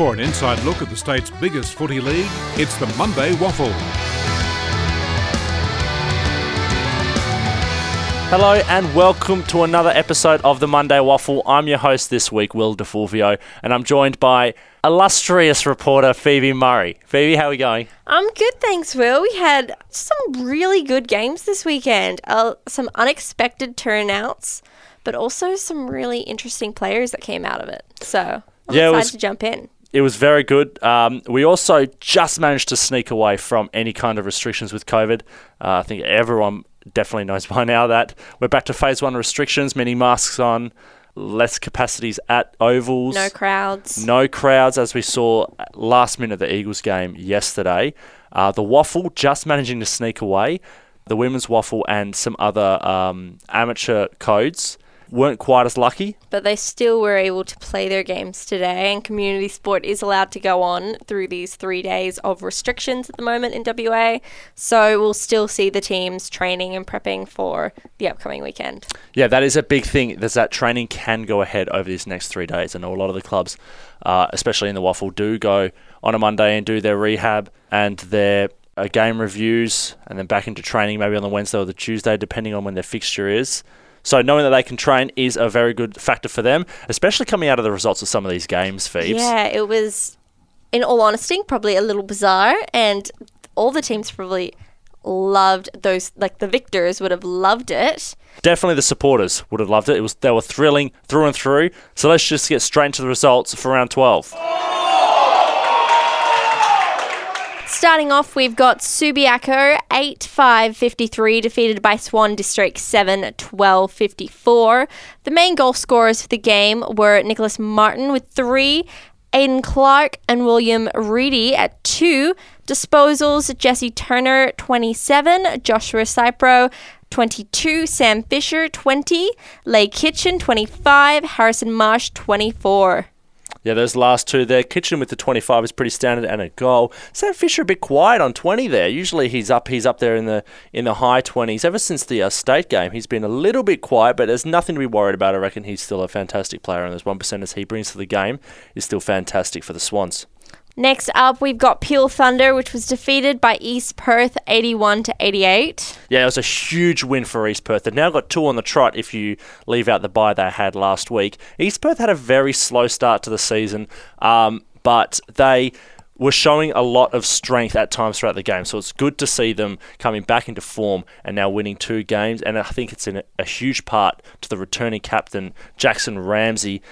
For an inside look at the state's biggest footy league, it's the Monday WAFL. Hello and welcome to another episode of the Monday WAFL. I'm your host this week, Will Di Fulvio, and I'm joined by illustrious reporter Phoebe Murray. Phoebe, how are we going? I'm good, thanks, Will. We had some really good games this weekend, uh, some unexpected turnouts, but also some really interesting players that came out of it. So I'm Yeah, it excited was- to jump in. It was very good. Um, we also just managed to sneak away from any kind of restrictions with COVID. Uh, I think everyone definitely knows by now that we're back to phase one restrictions, many masks on, less capacities at ovals. No crowds. No crowds, as we saw last minute of the Eagles game yesterday. Uh, the WAFL just managing to sneak away. The women's WAFL and some other um, amateur codes weren't quite as lucky. But they still were able to play their games today, and community sport is allowed to go on through these three days of restrictions at the moment in WA. So we'll still see the teams training and prepping for the upcoming weekend. Yeah, that is a big thing. There's that training can go ahead over these next three days. I know a lot of the clubs, uh, especially in the WAFL, do go on a Monday and do their rehab and their uh, game reviews, and then back into training maybe on the Wednesday or the Tuesday, depending on when their fixture is. So knowing that they can train is a very good factor for them, especially coming out of the results of some of these games, Phoebes. Yeah, it was, in all honesty, probably a little bizarre, and all the teams probably loved those. Like the victors would have loved it. Definitely the supporters would have loved it. It was they were thrilling through and through. So let's just get straight into the results for round 12. Starting off, we've got Subiaco 8 5 53, defeated by Swan District 7 12 54. The main goal scorers for the game were Nicholas Martin with 3, Aidan Clark and William Reedy at 2. Disposals Jesse Turner 27, Joshua Cypro 22, Sam Fisher 20, Leigh Kitchen 25, Harrison Marsh 24. Yeah, those last two there. Kitchen with the 25 is pretty standard and a goal. Sam Fisher a bit quiet on 20 there. Usually he's up he's up there in the in the high 20s. Ever since the uh, state game, he's been a little bit quiet, but there's nothing to be worried about. I reckon he's still a fantastic player, and those one percenters he brings to the game is still fantastic for the Swans. Next up, we've got Peel Thunder, which was defeated by East Perth 81 to 88. Yeah, it was a huge win for East Perth. They've now got two on the trot if you leave out the bye they had last week. East Perth had a very slow start to the season, um, but they were showing a lot of strength at times throughout the game. So it's good to see them coming back into form and now winning two games. And I think it's a huge part to the returning captain, Jackson Ramsay.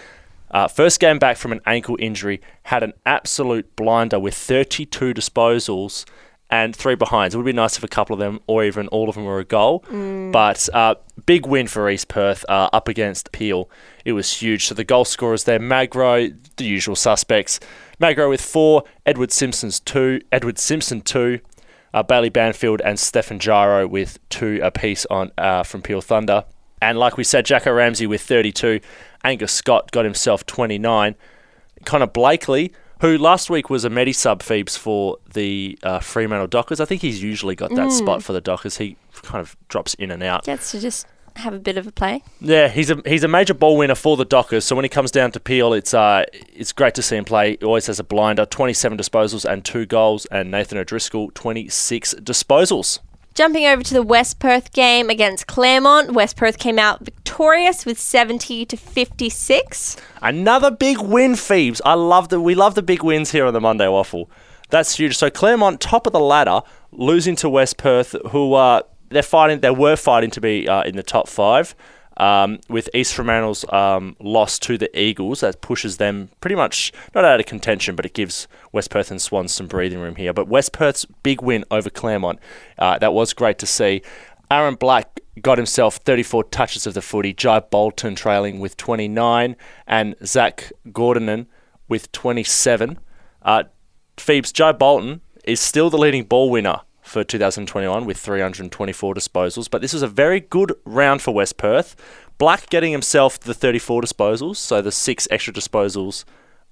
Uh, first game back from an ankle injury, had an absolute blinder with 32 disposals and three behinds. It would be nice if a couple of them, or even all of them, were a goal. But uh, big win for East Perth uh, up against Peel. It was huge. So the goal scorers there: Magro, the usual suspects. Magro with four, Edward Simpson's two, Edward Simpson two, uh, Bailey Banfield and Stefan Giro with two apiece on uh, from Peel Thunder. And like we said, Jacko Ramsay with 32. Angus Scott got himself 29. Connor Blakely, who last week was a medi sub Phoebes for the uh, Fremantle Dockers. I think he's usually got that spot for the Dockers. He kind of drops in and out. Gets to just have a bit of a play. Yeah, he's a he's a major ball winner for the Dockers. So when he comes down to Peel, it's uh it's great to see him play. He always has a blinder, 27 disposals and two goals, and Nathan O'Driscoll 26 disposals. Jumping over to the West Perth game against Claremont, West Perth came out victorious with 70 to 56. Another big win, Phoebes. I love the we love the big wins here on the Monday WAFL. That's huge. So Claremont, top of the ladder, losing to West Perth, who uh, they're fighting. They were fighting to be uh, in the top five. Um, with East Fremantle's um, loss to the Eagles, that pushes them pretty much not out of contention, but it gives West Perth and Swans some breathing room here. But West Perth's big win over Claremont, uh, that was great to see. Aaron Black got himself 34 touches of the footy. Jai Bolton trailing with 29, and Zach Gordonen with 27. Uh, Phoebes, Jai Bolton is still the leading ball winner for 2021 with 324 disposals, but this was a very good round for West Perth. Black getting himself the 34 disposals, so the six extra disposals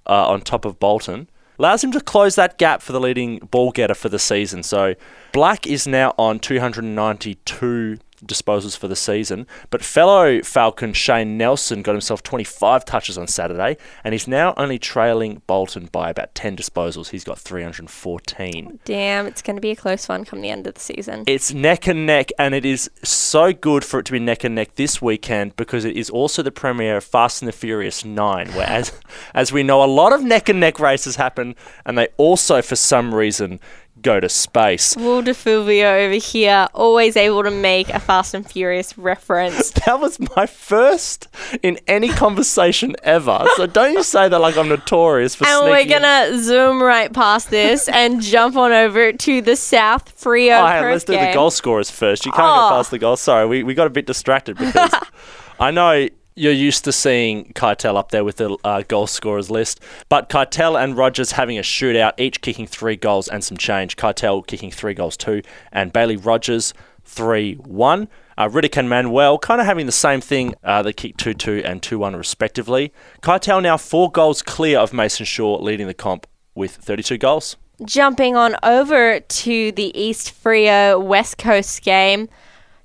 uh, on top of Bolton, allows him to close that gap for the leading ball getter for the season. So Black is now on 292 disposals for the season. But fellow Falcon Shane Nelson got himself 25 touches on Saturday, and he's now only trailing Bolton by about 10 disposals. He's got 314. Damn, it's going to be a close one come the end of the season. It's neck and neck, and it is so good for it to be neck and neck this weekend because it is also the premiere of Fast and the Furious 9, where, as, as we know, a lot of neck and neck races happen, and they also, for some reason, go to space. Over here, always able to make a Fast and Furious reference. That was my first in any conversation ever. So don't you say that like I'm notorious for and we're gonna zoom right past this and jump on over to the South Freo Oh, hey, let's do the goal scorers first. You can't Oh. go past the goal. Sorry, we, we got a bit distracted because I know you're used to seeing Keitel up there with the uh, goal scorers list, but Keitel and Rogers having a shootout, each kicking three goals and some change. Keitel kicking three goals too, and Bailey Rogers three one. Uh, Riddick and Manuel kind of having the same thing. Uh, they kicked 2 2 and 2 1 respectively. Keitel now four goals clear of Mason Shaw, leading the comp with 32 goals. Jumping on over to the East Freo West Coast game.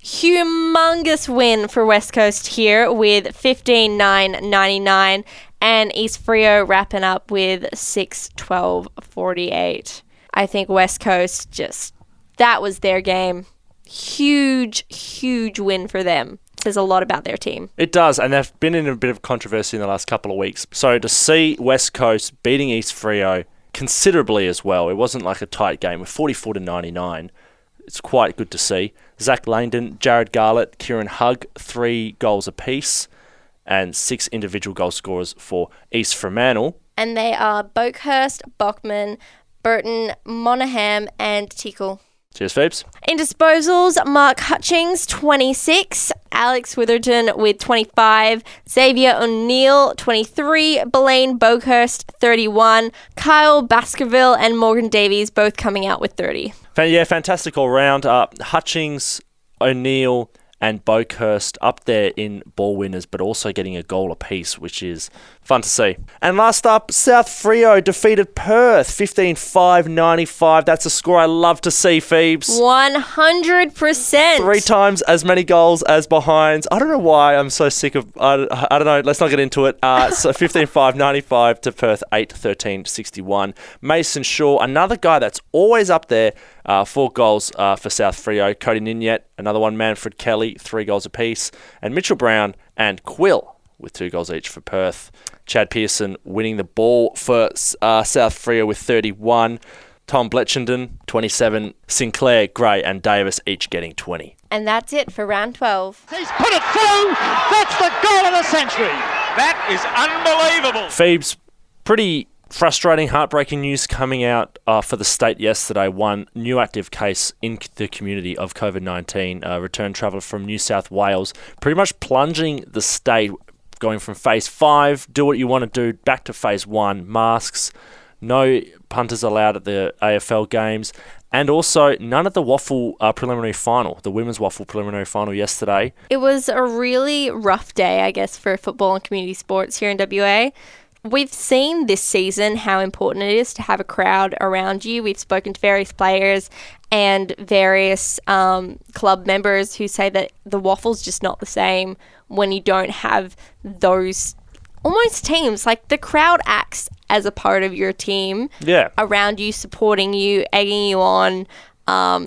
Humongous win for West Coast here with 15 9 99 and East Freo wrapping up with 6 12 48. I think West Coast just that was their game. Huge, huge win for them. Says a lot about their team. It does, and they've been in a bit of controversy in the last couple of weeks. So to see West Coast beating East Freo considerably as well, it wasn't like a tight game with 44 to 99. It's quite good to see. Zach Langdon, Jared Garlett, Kieran Hugg, three goals apiece, and six individual goal scorers for East Fremantle. And they are Boekhorst, Bachman, Burton, Monaghan, and Tickle. Cheers, Phoebes. In disposals, Mark Hutchings, 26, Alex Witherton with 25, Xavier O'Neill, 23, Blaine Boekhorst, 31, Kyle Baskerville and Morgan Davies both coming out with 30. Yeah, fantastic all round. Uh, Hutchings, O'Neill, and Boekhorst up there in ball winners, but also getting a goal apiece, which is fun to see. And last up, South Freo defeated Perth 15 5 95. That's a score I love to see, Phoebes. 100%. Three times as many goals as behinds. I don't know why I'm so sick of. I, I don't know. Let's not get into it. Uh, so 15 5 95 to Perth 8 13 61. Mason Shaw, another guy that's always up there. Uh, four goals uh, for South Freo. Cody Ninyet, another one. Manfred Kelly, three goals apiece. And Mitchell Brown and Quill with two goals each for Perth. Chad Pearson winning the ball for uh, South Freo with 31. Tom Bletchenden, 27. Sinclair, Gray, and Davis each getting 20. And that's it for round 12. He's put it through. That's the goal of the century. That is unbelievable. Phoebes, pretty frustrating, heartbreaking news coming out uh, for the state yesterday. One new active case in the community of COVID 19, a return traveller from New South Wales, pretty much plunging the state, going from phase five, do what you want to do, back to phase one, masks, no punters allowed at the AFL games. And also, none at the WAFL uh, preliminary final, the women's WAFL preliminary final yesterday. It was a really rough day, I guess, for football and community sports here in WA. We've seen this season how important it is to have a crowd around you. We've spoken to various players and various um, club members who say that the WAFL's just not the same when you don't have those almost teams. Like the crowd acts as a part of your team Yeah. around you, supporting you, egging you on.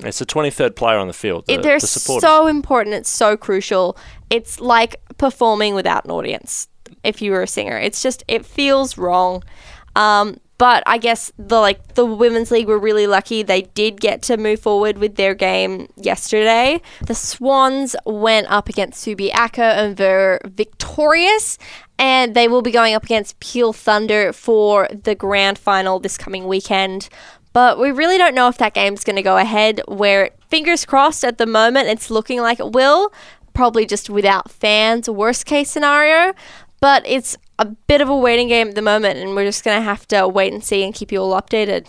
It's the 23rd player on the field. The, It, they're the so important. It's so crucial. It's like performing without an audience. If you were a singer, it's just it feels wrong. Um, but I guess the like the women's league were really lucky. They did get to move forward with their game yesterday. The Swans went up against Subiaco and were victorious, and they will be going up against Peel Thunder for the grand final this coming weekend. But we really don't know if that game's going to go ahead. Where fingers crossed at the moment, it's looking like it will. Probably just without fans, worst case scenario. But it's a bit of a waiting game at the moment, and we're just going to have to wait and see and keep you all updated.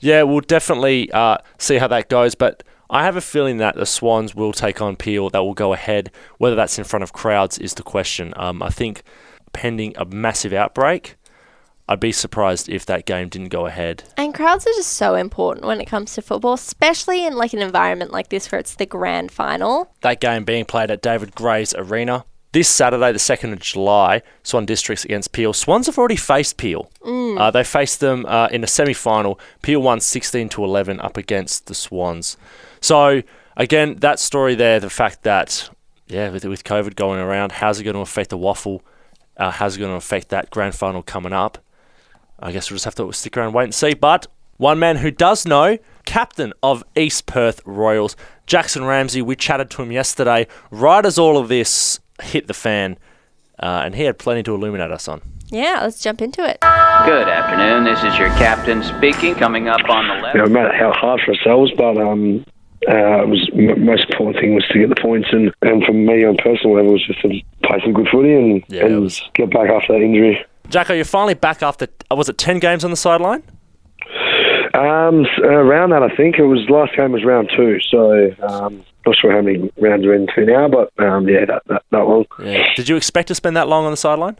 Yeah, we'll definitely uh, see how that goes. But I have a feeling that the Swans will take on Peel. That will go ahead. Whether that's in front of crowds is the question. Um, I think pending a massive outbreak, I'd be surprised if that game didn't go ahead. And crowds are just so important when it comes to football, especially in like an environment like this where it's the grand final. That game being played at David Gray's Arena. This Saturday, the 2nd of July, Swan Districts against Peel. Swans have already faced Peel. Uh, they faced them uh, in a semi final. Peel won 16 to 11 up against the Swans. So, again, that story there, the fact that, yeah, with, with COVID going around, how's it going to affect the WAFL? Uh, how's it going to affect that grand final coming up? I guess we'll just have to stick around and wait and see. But one man who does know, captain of East Perth Royals, Jackson Ramsay, we chatted to him yesterday, right as all of this hit the fan, uh, and he had plenty to illuminate us on. Yeah, let's jump into it. Good afternoon. This is your captain speaking. Coming up on the left. you know, no matter how hard for ourselves, but um, uh, it was m- most important thing was to get the points, and, and for me on personal level, it was just to play some good footy and, Yeah, and was- get back after that injury. Jacko, you're finally back after, uh, was it 10 games on the sideline? Um, s- uh, around that, I think it was last game was round two, so um, not sure how many rounds we're into now, but um, yeah, that, that that long. Yeah. Did you expect to spend that long on the sideline?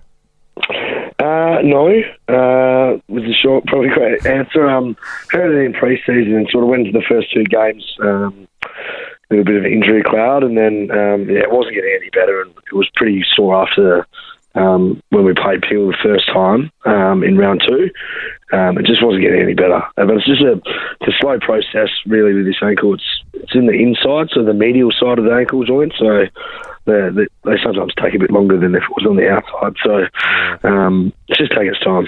Uh, no, uh, was a short, probably great answer. Um, heard it in preseason and sort of went into the first two games um, with a bit of an injury cloud, and then um, yeah, it wasn't getting any better, and it was pretty sore after um, when we played Peel the first time um, in round two. Um, it just wasn't getting any better, Uh, but it's just a, it's a slow process really with this ankle. It's it's in the inside, so the medial side of the ankle joint, so. They, they, they sometimes take a bit longer than if it was on the outside, so um, it's just taking its time.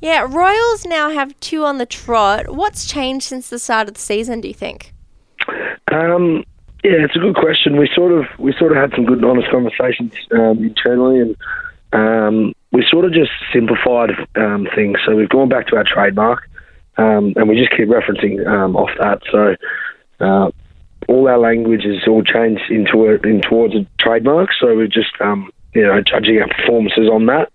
Yeah, Royals now have two on the trot. What's changed since the start of the season, do you think? Um, yeah, it's a good question. We sort of we sort of had some good, honest conversations um, internally, and um, we sort of just simplified um, things. So we've gone back to our trademark, um, and we just keep referencing um, off that. So uh, all our language is all changed into a, in towards a trademark. So we're just um, you know judging our performances on that.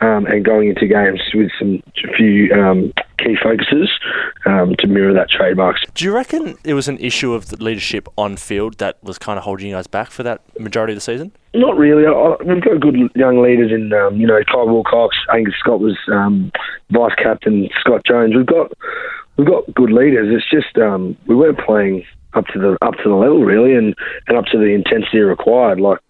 Um, and going into games with some a few um, key focuses to mirror that trademark. Do you reckon it was an issue of the leadership on field that was kind of holding you guys back for that majority of the season? Not really. I, we've got good young leaders in, um, you know, Kyle Wilcox, Angus Scott was um, vice captain, Scott Jones. We've got we've got good leaders. It's just um, we weren't playing up to the up to the level really, and, and up to the intensity required. Like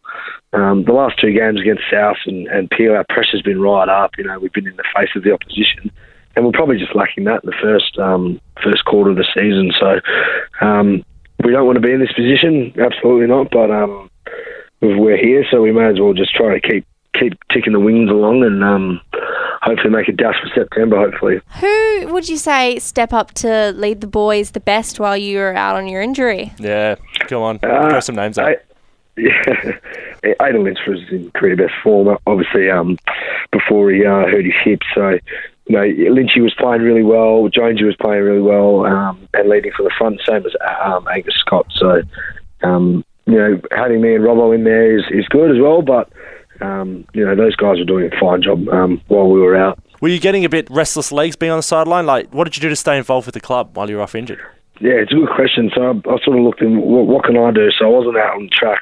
um, the last two games against South and, and Peel, our pressure's been right up. You know, we've been in the face of the opposition, and we're probably just lacking that in the first um, first quarter of the season. So um, we don't want to be in this position, absolutely not. But um, we're here, so we may as well just try to keep keep ticking the wings along and um, hopefully make a dash for September. Hopefully, Who would you say step up to lead the boys the best while you were out on your injury? Yeah, come on, Uh, throw some names out. I- yeah, Aidan Lynch was in career best form, obviously, um, before he uh, hurt his hip. So, you know, Lynchy was playing really well, Jonesy was playing really well, um, and leading from the front, same as um, Angus Scott. So, um, you know, having me and Robbo in there is, is good as well, but, um, you know, those guys were doing a fine job um, while we were out. Were you getting a bit restless legs being on the sideline? Like, what did you do to stay involved with the club while you were off injured? Yeah, it's a good question. So I, I sort of looked in what, what can I do. So I wasn't out on track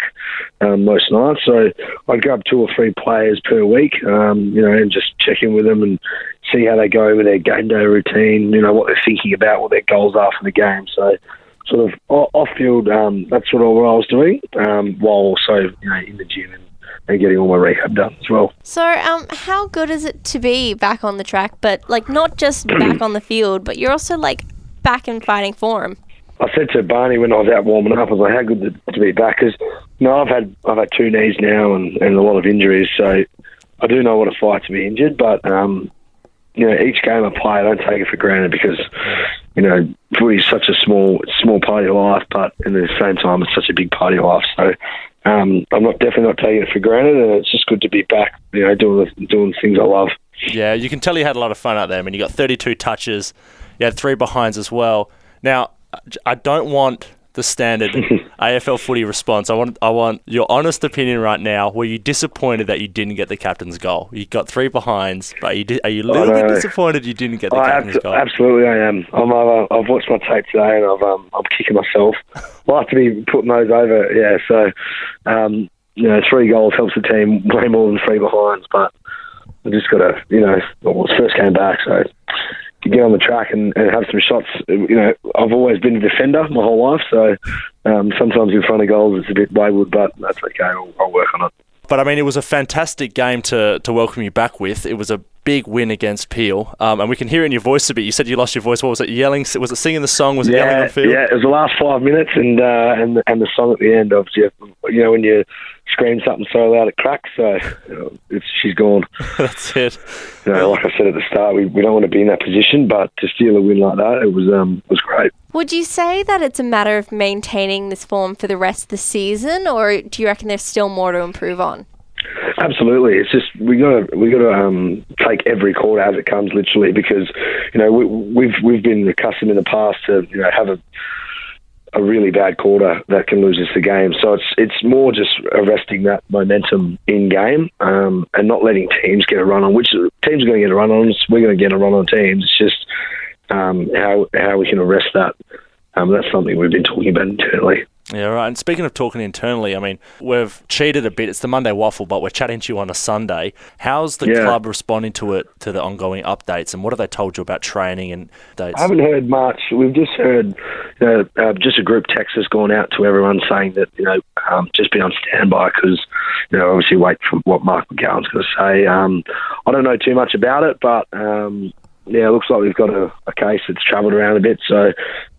um, most nights. So I'd grab two or three players per week, um, you know, and just check in with them and see how they go with their game day routine. You know what they're thinking about, what their goals are for the game. So sort of off field, um, that's sort of what I was doing, um, while also you know in the gym and, and getting all my rehab done as well. So, um, how good is it to be back on the track, but like not just back on the field, but you're also like back in fighting form? I said to Barney when I was out warming up, I was like, "How good to, to be back?" Because no, I've had I've had two knees now and, and a lot of injuries, so I do know what a fight to be injured. But um, you know, each game I play, I don't take it for granted because you know, footy is such a small small part of your life, but at the same time, it's such a big part of your life. So um, I'm not definitely not taking it for granted, and it's just good to be back. You know, doing the, doing things I love. Yeah, you can tell you had a lot of fun out there. I mean, you got 32 touches, you had three behinds as well. Now, I don't want the standard AFL footy response. I want I want your honest opinion right now. Were you disappointed that you didn't get the captain's goal? You got three behinds, but you di- are you a little bit disappointed you didn't get the I captain's abso- goal? absolutely, I am. I'm. Uh, I've watched my tape today, and I've. Um, I'm kicking myself. I have to be putting those over. Yeah. So, um, you know, three goals helps the team way more than three behinds. But I just got to, you know, well, it's first game back, so to get on the track and, and have some shots. You know, I've always been a defender my whole life, so um, sometimes in front of goals it's a bit wayward, but that's okay. I'll, I'll work on it. But I mean, it was a fantastic game to, to welcome you back with. It was a big win against Peel, um, and we can hear it in your voice a bit. You said you lost your voice. What was it? Yelling? Was it singing the song? Was it yelling Yeah, on field? yeah. It was the last five minutes, and uh, and and the song at the end. Obviously, you know when you scream something so loud it cracks. So you know, it's, she's gone. That's it. You know, like I said at the start, we, we don't want to be in that position, but to steal a win like that, it was um was great. Would you say that it's a matter of maintaining this form for the rest of the season, or do you reckon there's still more to improve on? Absolutely, it's just we got to we got to um, take every quarter as it comes, literally, because you know we, we've we've been accustomed in the past to you know have a a really bad quarter that can lose us the game. So it's it's more just arresting that momentum in game um, and not letting teams get a run on. Which teams are going to get a run on us? We're going to get a run on teams. It's just um, how how we can arrest that. Um, that's something we've been talking about internally. Yeah, right. And speaking of talking internally, I mean, we've cheated a bit. It's the Monday WAFL, but we're chatting to you on a Sunday. How's the Yeah. club responding to it, to the ongoing updates, and what have they told you about training and dates? I haven't heard much. We've just heard, you know, uh, just a group text has gone out to everyone saying that, you know, um, just be on standby because, you know, obviously wait for what Mark McGowan's going to say. Um, I don't know too much about it, but um, yeah, it looks like we've got a, a case that's travelled around a bit. So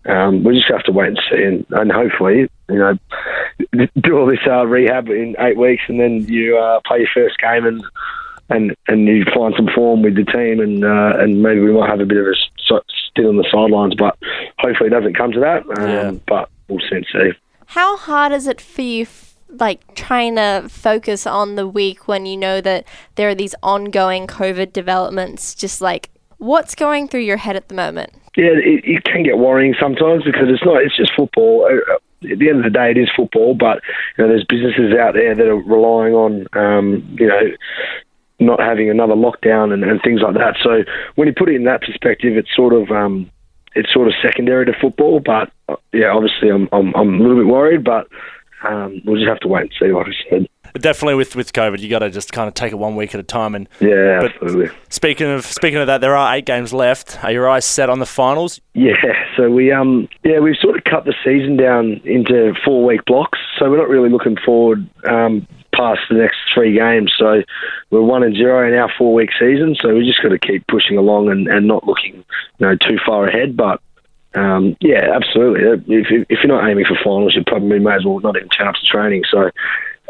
um, we just have to wait and see, and, and hopefully, you know, do all this uh, rehab in eight weeks, and then you uh, play your first game and and and you find some form with the team, and uh, and maybe we might have a bit of a s- stint on the sidelines, but hopefully it doesn't come to that. Um, Yeah. But we'll soon see. How hard is it for you, like trying to focus on the week when you know that there are these ongoing COVID developments? Just like what's going through your head at the moment? Yeah, it, it can get worrying sometimes because it's not. It's just football. Uh, At the end of the day, it is football. But you know, there's businesses out there that are relying on, um, you know, not having another lockdown and, and things like that. So when you put it in that perspective, it's sort of um, it's sort of secondary to football. But uh, yeah, obviously, I'm I'm, I'm a little bit worried, but um, we'll just have to wait and see. Like I said. Definitely with, with COVID, you got to just kind of take it one week at a time. And Yeah, absolutely. speaking of speaking of that, there are eight games left. Are your eyes set on the finals? Yeah, so we um yeah we've sort of cut the season down into four week blocks, so we're not really looking forward um, past the next three games. So we're one and zero in our four week season, so we're just got to keep pushing along and, and not looking you know too far ahead. But um, yeah, absolutely. If, if you're not aiming for finals, you probably may as well not even turn up to training. So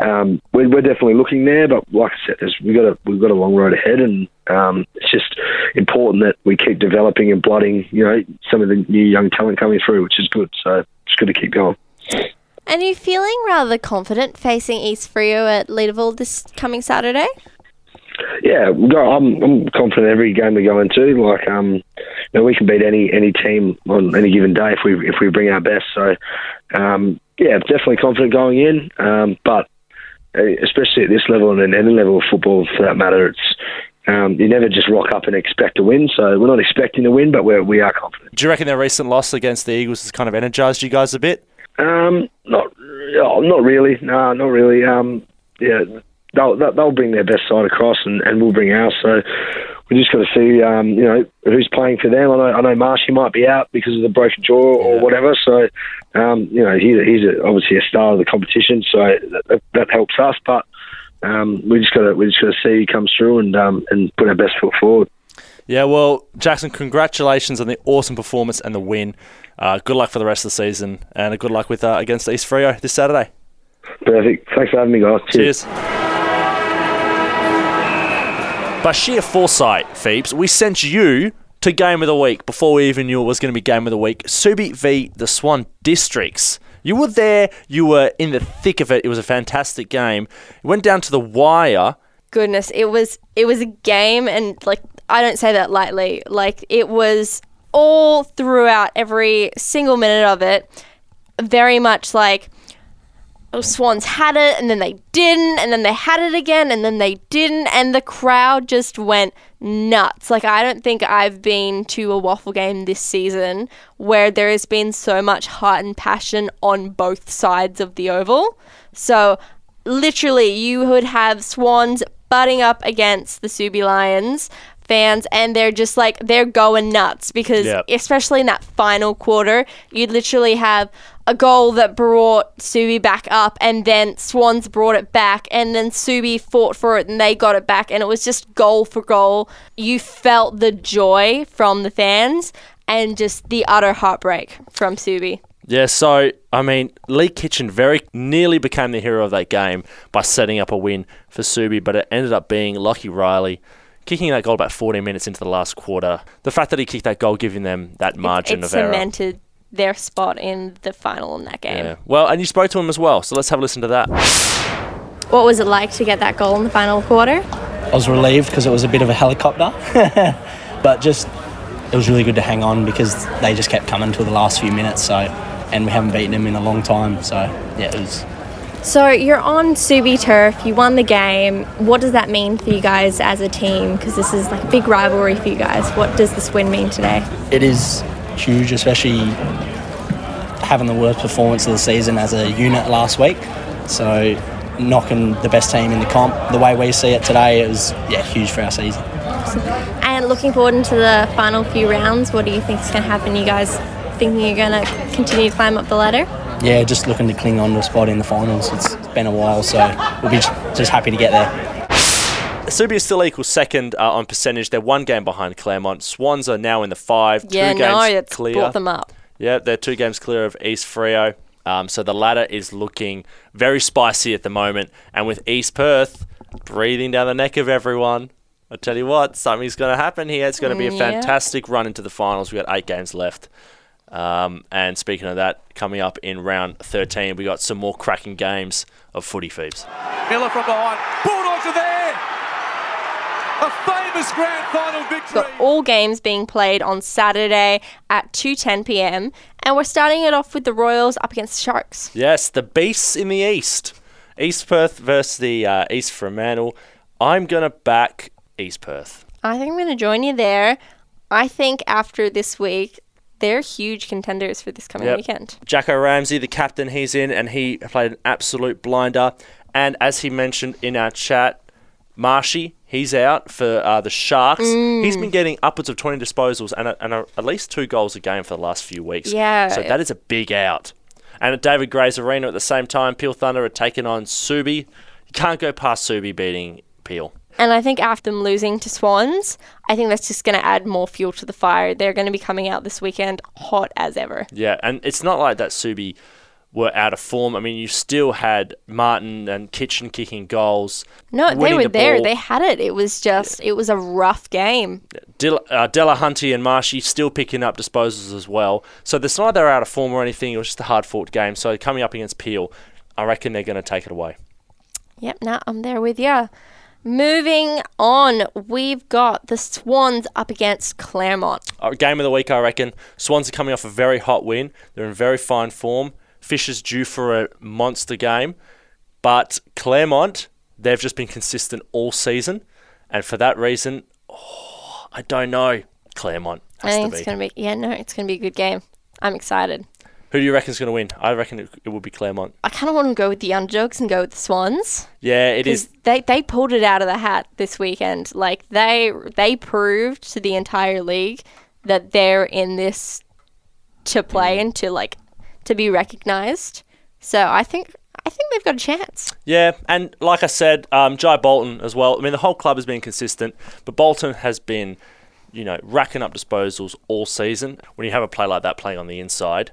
um, we're, we're definitely looking there, but like I said, we've got a we've got a long road ahead, and um, it's just important that we keep developing and blooding, you know, some of the new young talent coming through, which is good. So it's good to keep going. And you feeling rather confident facing East Freo at Leederville this coming Saturday? Yeah, I'm I'm confident every game we go into. Like, um, you know, we can beat any any team on any given day if we if we bring our best. So, um, yeah, definitely confident going in. Um, but especially at this level and at any level of football, for that matter, it's um, you never just rock up and expect to win. So we're not expecting to win, but we're, we are confident. Do you reckon their recent loss against the Eagles has kind of energised you guys a bit? Um, not, oh, not really. No, not really. Um, yeah, they'll they'll they'll bring their best side across, and, and we'll bring ours. So we just got to see, um, you know, who's playing for them. I know I know Marshy might be out because of the broken jaw or Yeah. whatever. So, um, you know, he's he's a, obviously a star of the competition, so that, that, helps us. But um, we just got to we just got to see who comes through and um, and put our best foot forward. Yeah, well, Jackson, congratulations on the awesome performance and the win. Uh, good luck for the rest of the season, and good luck with uh, against East Freo this Saturday. Perfect. Thanks for having me, guys. Cheers. By sheer foresight, Phoebes, we sent you to Game of the Week before we even knew it was going to be Game of the Week. Subi v the Swan Districts. You were there, you were in the thick of it. It was a fantastic game. It went down to the wire. Goodness, it was it was a game, and like I don't say that lightly. Like it was all throughout every single minute of it. Very much like Oh, Swans had it and then they didn't, and then they had it again and then they didn't, and the crowd just went nuts. Like, I don't think I've been to a WAFL game this season where there has been so much heart and passion on both sides of the oval. So, literally, you would have Swans butting up against the Subi Lions fans and they're just like they're going nuts because Yep. especially in that final quarter you'd literally have a goal that brought Subi back up and then Swans brought it back and then Subi fought for it and they got it back and it was just goal for goal you felt the joy from the fans and just the utter heartbreak from Subi Yeah, so I mean, Leigh Kitchen very nearly became the hero of that game by setting up a win for Subi, but it ended up being Lockie Riley kicking that goal about 14 minutes into the last quarter. The fact that he kicked that goal, giving them that margin it of error. cemented their spot in the final in that game Yeah. Well, and you spoke to him as well, so let's have a listen to that. what was it like to get that goal in the final quarter I was relieved because it was a bit of a helicopter, but just it was really good to hang on because they just kept coming to the last few minutes. So, and we haven't beaten them in a long time. So, yeah, it was. So you're on Subi turf. You won the game. What does that mean for you guys as a team? Because this is like a big rivalry for you guys. What does this win mean today? It is huge, especially having the worst performance of the season as a unit last week. So, knocking the best team in the comp the way we see it today is yeah huge for our season. And looking forward into the final few rounds, what do you think is going to happen? You guys thinking you're going to continue to climb up the ladder? Yeah, just looking to cling on to a spot in the finals. It's been a while, so we'll be just happy to get there. Subi is still equal second uh, on percentage. They're one game behind Claremont. Swans are now in the five. Yeah, two no, games it's clear. brought them up. Yeah, they're two games clear of East Freo. Um, so the ladder is looking very spicy at the moment. And with East Perth breathing down the neck of everyone, I tell you what, something's going to happen here. It's going to be a Mm, yeah. fantastic run into the finals. We've got eight games left. Um, and speaking of that, coming up in round 13, we got some more cracking games of footy feebs. Miller from behind. Bulldogs are there. A famous grand final victory. Got all games being played on Saturday at 2:10 p.m. and we're starting it off with the Royals up against the Sharks. Yes, the beasts in the east. East Perth versus the uh, East Fremantle. I'm going to back East Perth. I think I'm going to join you there. I think after this week, they're huge contenders for this coming Yep. weekend. Jacko Ramsay, the captain, he's in and he played an absolute blinder. And as he mentioned in our chat, Marshy, he's out for uh, the Sharks. He's been getting upwards of 20 disposals and, a, and a, at least two goals a game for the last few weeks. Yeah. So that is a big out. And at David Gray's Arena at the same time, Peel Thunder are taking on Subi. You can't go past Subi beating Peel. And I think after them losing to Swans, I think that's just going to add more fuel to the fire. They're going to be coming out this weekend hot as ever. Yeah, and it's not like that Subi were out of form. I mean, you still had Martin and Kitchen kicking goals. No, they were the there. They had it. It was just, it was a rough game. Della, uh, Delahunty and Marshy still picking up disposals as well. So it's not like they're out of form or anything. It was just a hard fought game. So coming up against Peel, I reckon they're going to take it away. Yep, nah, I'm there with you. Moving on, we've got the Swans up against Claremont. Uh, game of the week, I reckon. Swans are coming off a very hot win. They're in very fine form. Fisher's due for a monster game. But Claremont, they've just been consistent all season. And for that reason, oh, I don't know. Claremont I think to it's to be, yeah, no, it's going to be a good game. I'm excited. Who do you reckon's going to win? I reckon it, it will be Claremont. I kind of want to go with the underdogs and go with the Swans. Yeah, it is. they they pulled it out of the hat this weekend. Like they they proved to the entire league that they're in this to play and to like to be recognized. So I think I think they've got a chance. Yeah, and like I said, um, Jai Bolton as well. I mean, the whole club has been consistent, but Bolton has been, you know, racking up disposals all season. When you have a play like that playing on the inside,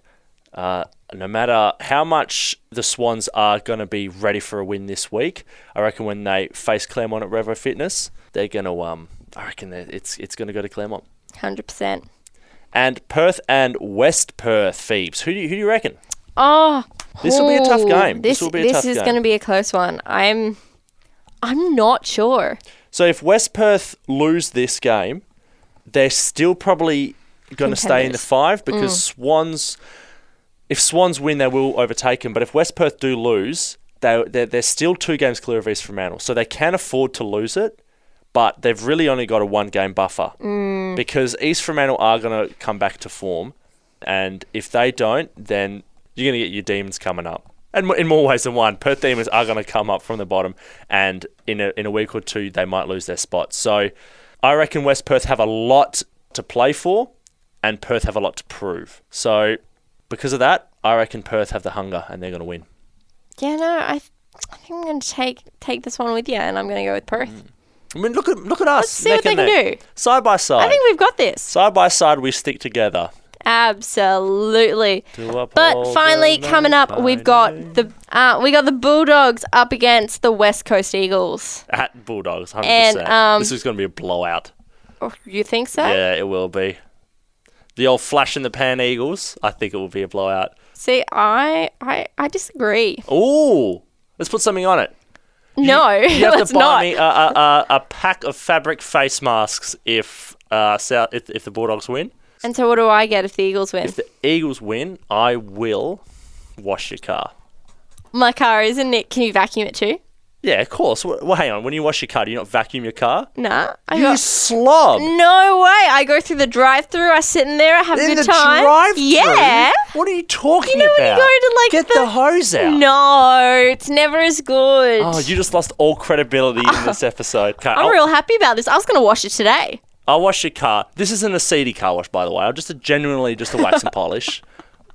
uh, no matter how much the Swans are going to be ready for a win this week, I reckon when they face Claremont at Revo Fitness, they're going to. Um, I reckon it's it's going to go to Claremont. Hundred percent. And Perth and West Perth, Phoebes. Who do you, who do you reckon? Oh, This will be a tough game. This This will be a this tough is going to be a close one. I'm I'm not sure. So if West Perth lose this game, they're still probably going to stay in the five because Swans. If Swans win, they will overtake them. But if West Perth do lose, they they're, they're still two games clear of East Fremantle, so they can afford to lose it. But they've really only got a one game buffer mm. because East Fremantle are going to come back to form, and if they don't, then you're going to get your demons coming up. and in more ways than one, Perth Demons are going to come up from the bottom, and in a, in a week or two, they might lose their spot. So I reckon West Perth have a lot to play for, and Perth have a lot to prove. So because of that, I reckon Perth have the hunger, and they're going to win. Yeah, no, I, th- I think I'm going to take take this one with you, and I'm going to go with Perth. I mean, look at look at us. Let's see what they can neck. do. Side by side. I think we've got this. side by side, we stick together. Absolutely. But finally, coming up, we've got the uh, we got the Bulldogs up against the West Coast Eagles. at Bulldogs, hundred And, percent. um, This is going to be a blowout. Oh, you think so? Yeah, it will be. The old flash in the pan Eagles. I think it will be a blowout. See, I I I disagree. Ooh, let's put something on it. no, You have let's to buy not. me a, a, a, a pack of fabric face masks if uh South, if, if the Bulldogs win. And so, what do I get if the Eagles win? If the Eagles win, I will wash your car. My car isn't it? Can you vacuum it too? Yeah, of course. Well, hang on. When you wash your car, do you not vacuum your car? Nah, I You got. slob. No way! I go through the drive-through. I sit in there. I have a In good the time. drive-through? Yeah. What are you talking about? You know when you about? go to, like, Get the- the, hose out. No, it's never as good. Oh, you just lost all credibility in this episode. Okay, I'm I'll, real happy about this. I was gonna wash it today. I'll wash your car. This isn't a seedy car wash, by the way. I'll just a genuinely just a wax and polish.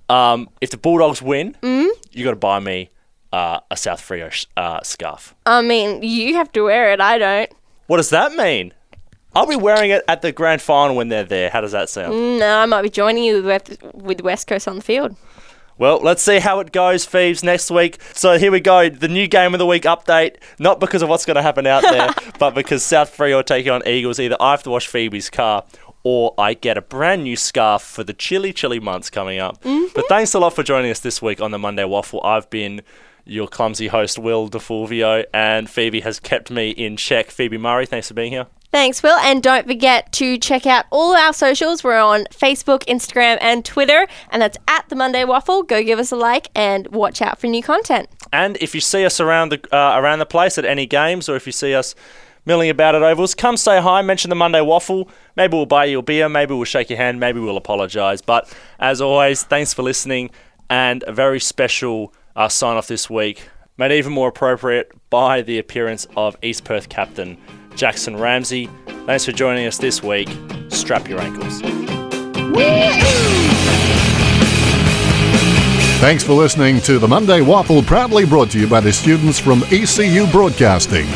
Um, if the Bulldogs win, Mm? you got to buy me uh, a South Freo sh- uh, scarf. I mean, you have to wear it. I don't. What does that mean? I'll be wearing it at the grand final when they're there. How does that sound? No, I might be joining you with with West Coast on the field. Well, let's see how it goes, Phoebes, next week. So here we go. The new game of the week update. Not because of what's going to happen out there, but because South Freo are taking on Eagles. Either I have to wash Phoebe's car or I get a brand new scarf for the chilly, chilly months coming up. But thanks a lot for joining us this week on the Monday WAFL. I've been your clumsy host, Will Di Fulvio, and Phoebe has kept me in check. Phoebe Murray, thanks for being here. Thanks, Will. And don't forget to check out all our socials. We're on Facebook, Instagram, and Twitter, and that's at the Monday WAFL. Go give us a like and watch out for new content. And if you see us around the uh, around the place at any games, or if you see us milling about at ovals, come say hi. Mention the Monday WAFL. Maybe we'll buy you a beer. Maybe we'll shake your hand. Maybe we'll apologise. But as always, thanks for listening, and a very special uh, sign off this week, made even more appropriate by the appearance of East Perth captain Jackson Ramsay. Thanks for joining us this week. Strap your ankles. Thanks for listening to the Monday WAFL, proudly brought to you by the students from ECU Broadcasting.